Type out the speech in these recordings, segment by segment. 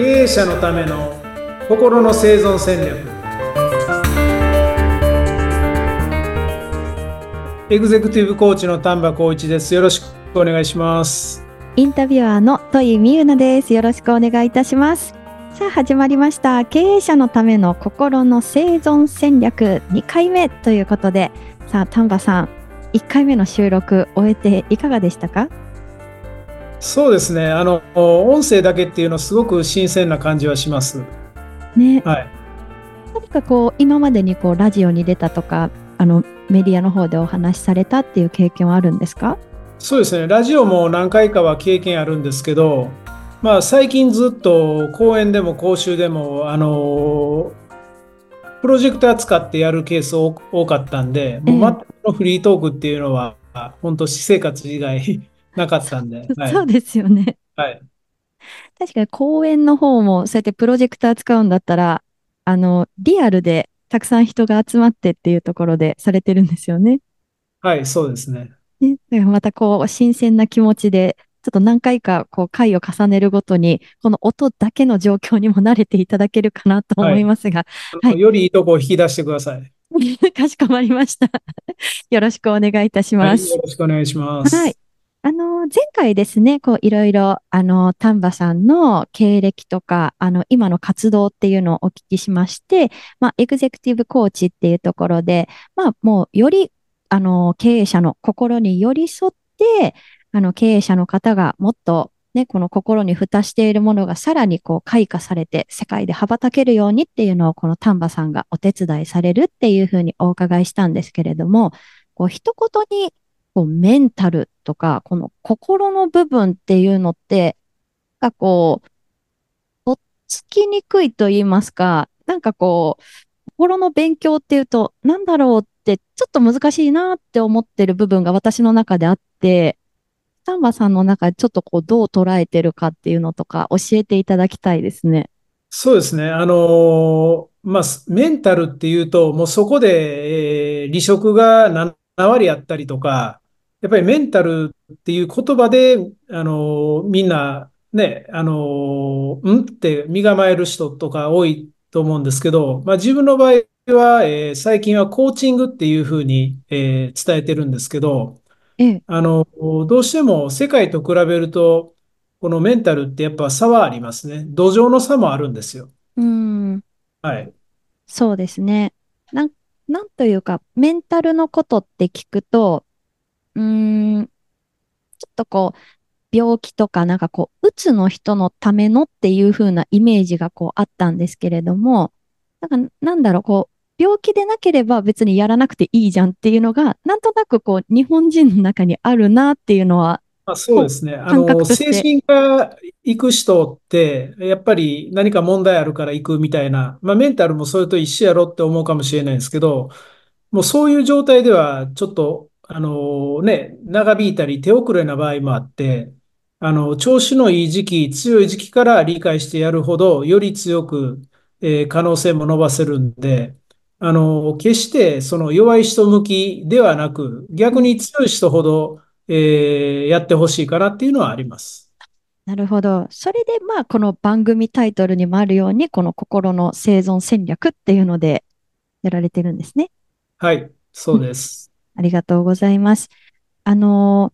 経営者のための心の生存戦略。エグゼクティブコーチの丹波光一です。よろしくお願いします。インタビュアーの戸井美優奈です。よろしくお願いいたします。さあ始まりました。経営者のための心の生存戦略。2回目ということで。さあ丹波さん1回目の収録終えていかがでしたか？そうですね。あの音声だけっていうのすごく新鮮な感じはします。ね。はい。何かこう今までにこうラジオに出たとかあのメディアの方でお話しされたっていう経験はあるんですか？そうですね。ラジオも何回かは経験あるんですけどまあ最近ずっと講演でも講習でもあのプロジェクター使ってやるケース多多かったんで、もう全くのフリートークっていうのは、本当私生活以外なかったんで。はいそうですよねはい。確かに講演の方もそうやってプロジェクター使うんだったらあのリアルでたくさん人が集まってっていうところでされてるんですよね。はい、そうですね。ね、またこう新鮮な気持ちでちょっと何回かこう回を重ねるごとにこの音だけの状況にも慣れていただけるかなと思いますが、はいよりいいとこを引き出してください。かしこまりました。よろしくお願いいたしはい、ます。よろしくお願いします。はい。あの、前回ですね、こう、いろいろ、あの、丹波さんの経歴とか、あの、今の活動っていうのをお聞きしまして、まあ、エグゼクティブコーチっていうところで、まあ、もう、より、あの、経営者の心に寄り添って、あの、経営者の方がもっと、ね、この心に蓋しているものがさらにこう開花されて世界で羽ばたけるようにっていうのをこの丹波さんがお手伝いされるっていうふうにお伺いしたんですけれども、こう一言にこうメンタルとか、この心の部分っていうのって、なんかこう、とっつきにくいと言いますか、なんかこう、心の勉強っていうと、なんだろうって、ちょっと難しいなって思ってる部分が私の中であって、丹波さんの中でちょっとこう、どう捉えてるかっていうのとか、教えていただきたいですね。そうですね。あのまあ、メンタルっていうと、もうそこで、えー離職が7割あったりとか、やっぱりメンタルっていう言葉で、あのみんなね、あのん？って身構える人とか多いと思うんですけど、まあ、自分の場合は、えー最近はコーチングっていうふうに、えー伝えてるんですけど、ええ、あの、どうしても世界と比べると、このメンタルってやっぱ差はありますね。土壌の差もあるんですよ。うーん、はい。そうですね。なん、なんというか、メンタルのことって聞くと、うーん、ちょっとこう、病気とか、なんかこう、うつの人のためのっていう風なイメージがこうあったんですけれども、なんか、なんだろう、こう、病気でなければ別にやらなくていいじゃんっていうのが、なんとなくこう、日本人の中にあるなっていうのは、まあ、そうですね。あの、精神科行く人って、やっぱり何か問題あるから行くみたいな、まあ、メンタルもそれと一緒やろって思うかもしれないんですけど、もうそういう状態では、ちょっと、あのね、長引いたり手遅れな場合もあって、あの、調子のいい時期、強い時期から理解してやるほど、より強く、えー可能性も伸ばせるんで、あの、決してその弱い人向きではなく、逆に強い人ほど、えーやってほしいかなっていうのはあります。なるほど。それで、まあ、この番組タイトルにもあるように、この心の生存戦略っていうのでやられてるんですね。はい、そうです。ありがとうございます。あの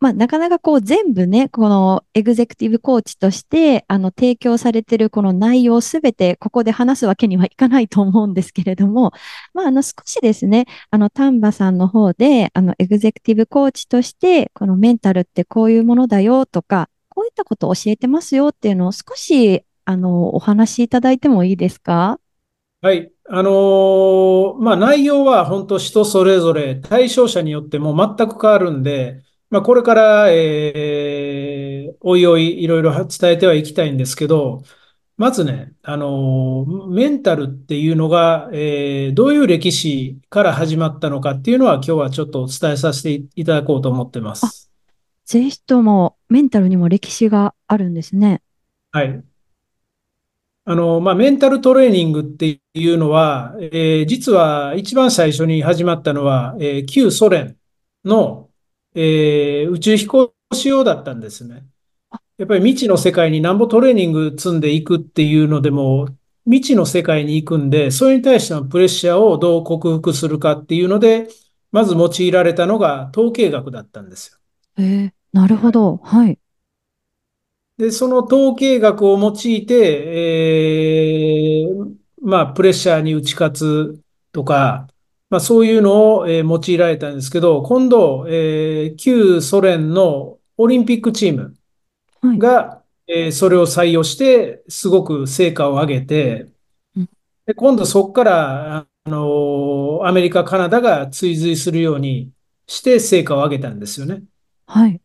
まあ、なかなかこう全部ね、このエグゼクティブコーチとして、あの、提供されてるこの内容すべてここで話すわけにはいかないと思うんですけれども、まあ、あの、少しですね、あの、丹波さんの方で、あの、エグゼクティブコーチとして、このメンタルってこういうものだよとか、こういったことを教えてますよっていうのを少し、あの、お話しいただいてもいいですか？はい。あのーまあ、内容は本当人それぞれ対象者によっても全く変わるんで、まあ、これから、えーおいおいいろいろ伝えてはいきたいんですけど、まずね、あのーメンタルっていうのが、えーどういう歴史から始まったのかっていうのは今日はちょっとお伝えさせていただこうと思ってます。ぜひともメンタルにも歴史があるんですね。はい。あの、まあ、メンタルトレーニングっていうのは、えー実は一番最初に始まったのは、えー旧ソ連の、えー宇宙飛行士用だったんですね。やっぱり未知の世界になんぼトレーニング積んでいくっていうのでも、未知の世界に行くんで、それに対してのプレッシャーをどう克服するかっていうので、まず用いられたのが統計学だったんですよ。えー、なるほど。はい。で、その統計学を用いて、えーまあ、プレッシャーに打ち勝つとか、まあ、そういうのを、えー用いられたんですけど、今度、えー旧ソ連のオリンピックチームはい。が、えーそれを採用して、すごく成果を上げて、うんで、今度そこから、あのーアメリカ、カナダが追随するようにして成果を上げたんですよね。はい。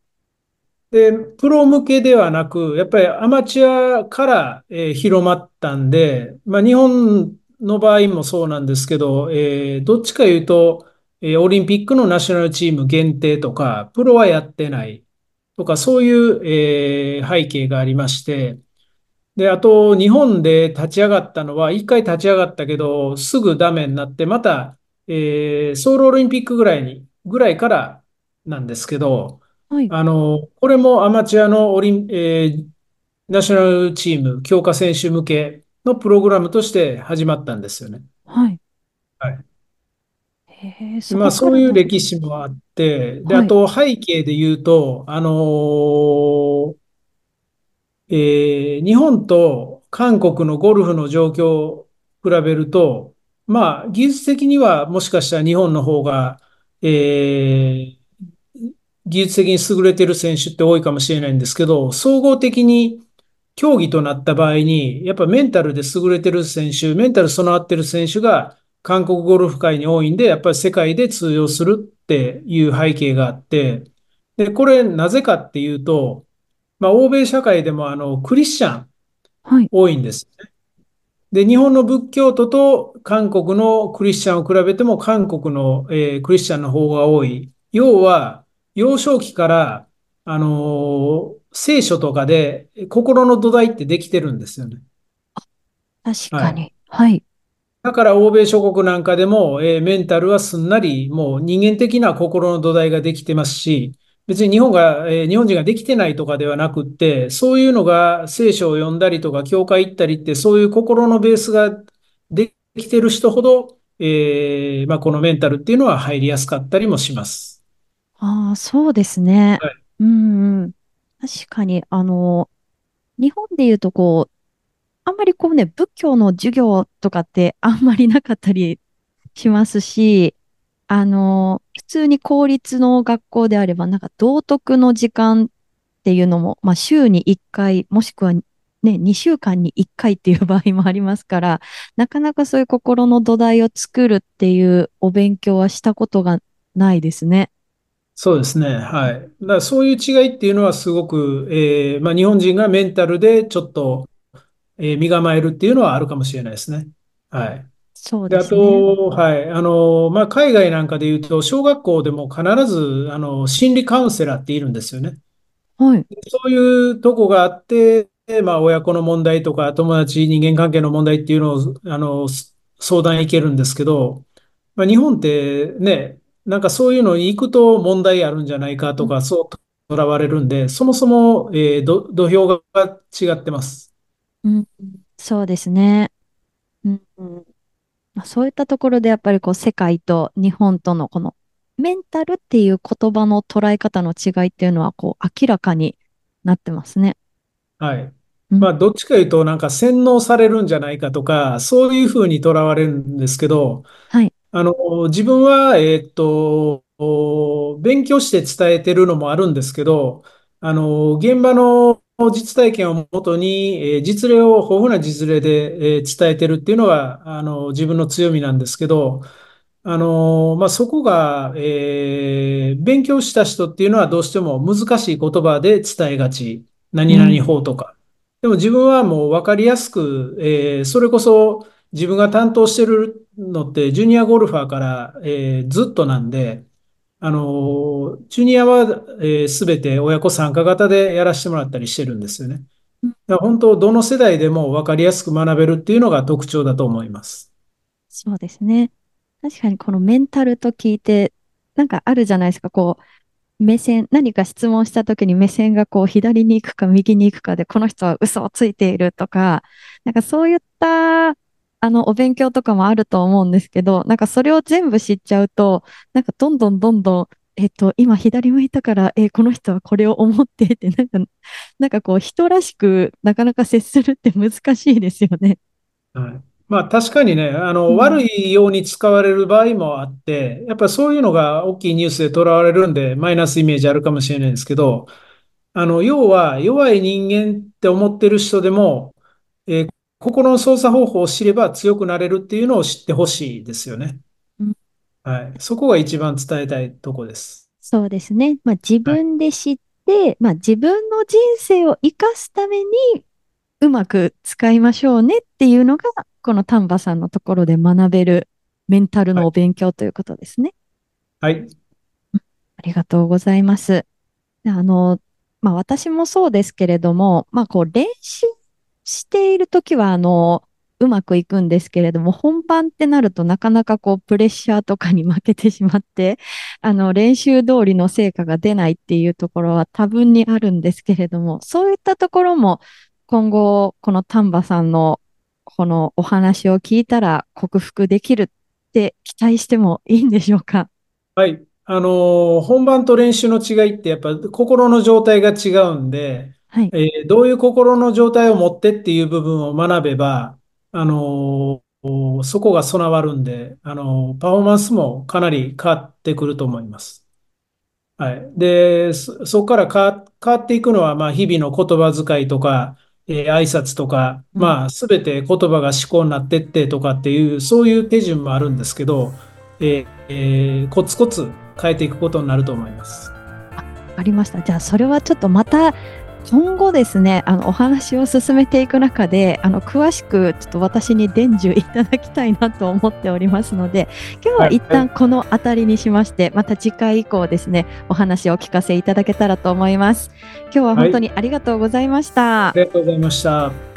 で、プロ向けではなく、やっぱりアマチュアから、えー広まったんで、まあ、日本の場合もそうなんですけど、えーどっちかいうと、えーオリンピックのナショナルチーム限定とか、プロはやってないとか、そういう、えー背景がありまして、で、あと、日本で立ち上がったのは、一回立ち上がったけど、すぐダメになって、また、えーソウルオリンピックぐらいに、ぐらいからなんですけど、はい。あの、これもアマチュアのオリン、えーナショナルチーム、強化選手向けのプログラムとして始まったんですよね。はい。はい。へえ、でまあ、そこかそういう。歴史もあって、で、あはい。と背景で言うと、あのーえー日本と韓国のゴルフの状況を比べると、まあ、技術的にはもしかしたら日本の方が、えー技術的に優れている選手って多いかもしれないんですけど、総合的に競技となった場合に、やっぱメンタルで優れてる選手、メンタル備わってる選手が韓国ゴルフ界に多いんで、やっぱり世界で通用するっていう背景があって、で、これなぜかっていうと、まあ、欧米社会でもあの、クリスチャンはい。多いんです。で、日本の仏教徒と韓国のクリスチャンを比べても、韓国の、えークリスチャンの方が多い。要は、幼少期から、あのー聖書とかで心の土台ってできてるんですよね。はい。確かに。はい。だから欧米諸国なんかでも、えーメンタルはすんなりもう人間的な心の土台ができてますし、別に日本が、えー日本人ができてないとかではなくって、そういうのが聖書を読んだりとか、教会行ったりって、そういう心のベースができてる人ほど、えーまあ、このメンタルっていうのは入りやすかったりもします。ああ、そうですね。はい。うんうん。確かに、あの、日本で言うとこう、あんまりこうね、仏教の授業とかってあんまりなかったりしますし、あの、普通に公立の学校であれば、なんか道徳の時間っていうのも、まあ週に1回、もしくはね、2週間に1回っていう場合もありますから、なかなかそういう心の土台を作るっていうお勉強はしたことがないですね。そうですね。はい。だからそういう違いっていうのはすごく、えーまあ、日本人がメンタルでちょっと、えー身構えるっていうのはあるかもしれないですね。はい。そうで、ね。と、はい、あの、まあ、海外なんかで言うと、小学校でも必ず、あの、心理カウンセラーっているんですよね。はい。そういうとこがあって、まあ、親子の問題とか、友達、人間関係の問題っていうのを、あの、相談いけるんですけど、まあ、日本ってね、なんかそういうのに行くと問題あるんじゃないかうんとか、そうとらわれるんで、そもそも、えーど土俵が違ってます。うんそうですね。うんそういったところでやっぱりこう世界と日本とのこのメンタルっていう言葉の捉え方の違いっていうのはこう明らかになってますね。はい。うん。まあ、どっちかいうと、なんか洗脳されるんじゃないかとか、そういうふうにとらわれるんですけど、はい。あの、自分は、えーっと、お勉強して伝えてるのもあるんですけど、あの、現場の実体験をもとに、えー実例を、豊富な実例で、えー伝えてるっていうのが、あの、自分の強みなんですけど、あの、まあ、そこが、えー勉強した人っていうのはどうしても難しい言葉で伝えがち。何々うん。法とか。でも自分はもう分かりやすく、えーそれこそ自分が担当してるのってジュニアゴルファーから、えーずっとなんで、あの、ジュニアは、えー、全て親子参加型でやらせてもらったりしてるんですよね。だから本当、どの世代でも分かりやすく学べるっていうのが特徴だと思います。そうですね。確かにこのメンタルと聞いて、なんかあるじゃないですか。こう、目線、何か質問した時に目線がこう左に行くか右に行くかで、この人は嘘をついているとか、なんかそういったあの、お勉強とかもあると思うんですけど、なんかそれを全部知っちゃうと、なんかどんどんどんどん、えっと、今左向いたから、えこの人はこれを思ってって、なんか、なんかこう、人らしくなかなか接するって難しいですよね。はい。まあ確かにね、あの、悪うん。いように使われる場合もあって、やっぱりそういうのが大きいニュースで捉われるんで、マイナスイメージあるかもしれないんですけど、あの、要は弱い人間って思ってる人でも、えー心の操作方法を知れば強くなれるっていうのを知ってほしいですよね。うんはい。そこが一番伝えたいとこです。そうですね。まあ自はい。分で知って、まあ自分の人生を生かすためにうまく使いましょうねっていうのが、この丹波さんのところで学べるメンタルはい。のお勉強ということですね。はいありがとうございます。あの、まあ私もそうですけれども、まあこう練習しているときは、あの、うまくいくんですけれども、本番ってなるとなかなかこうプレッシャーとかに負けてしまって、あの練習通りの成果が出ないっていうところは多分にあるんですけれども、そういったところも今後、この丹波さんのこのお話を聞いたら克服できるって期待してもいいんでしょうか？はい。あの本番と練習の違いって、やっぱ心の状態が違うんで、はい。えーどういう心の状態を持ってっていう部分を学べば、あのーそこが備わるんで、あのーパフォーマンスもかなり変わってくると思います。はい。で、そ、そこから変わ、変わっていくのは、まあ、日々の言葉遣いとか、えー挨拶とか、うん。まあ、すべて言葉が思考になってってとかっていう、そういう手順もあるんですけど、えーえーコツコツ変えていくことになると思います。あ、りました。じゃあ、それはちょっとまた、今後ですね、あの、お話を進めていく中で、あの、詳しく、ちょっと私に伝授いただきたいなと思っておりますので、今日ははい。一旦はい。このあたりにしまして、また次回以降ですね、お話をお聞かせいただけたらと思います。今日は本当はいにありがとうございました。ありがとうございました。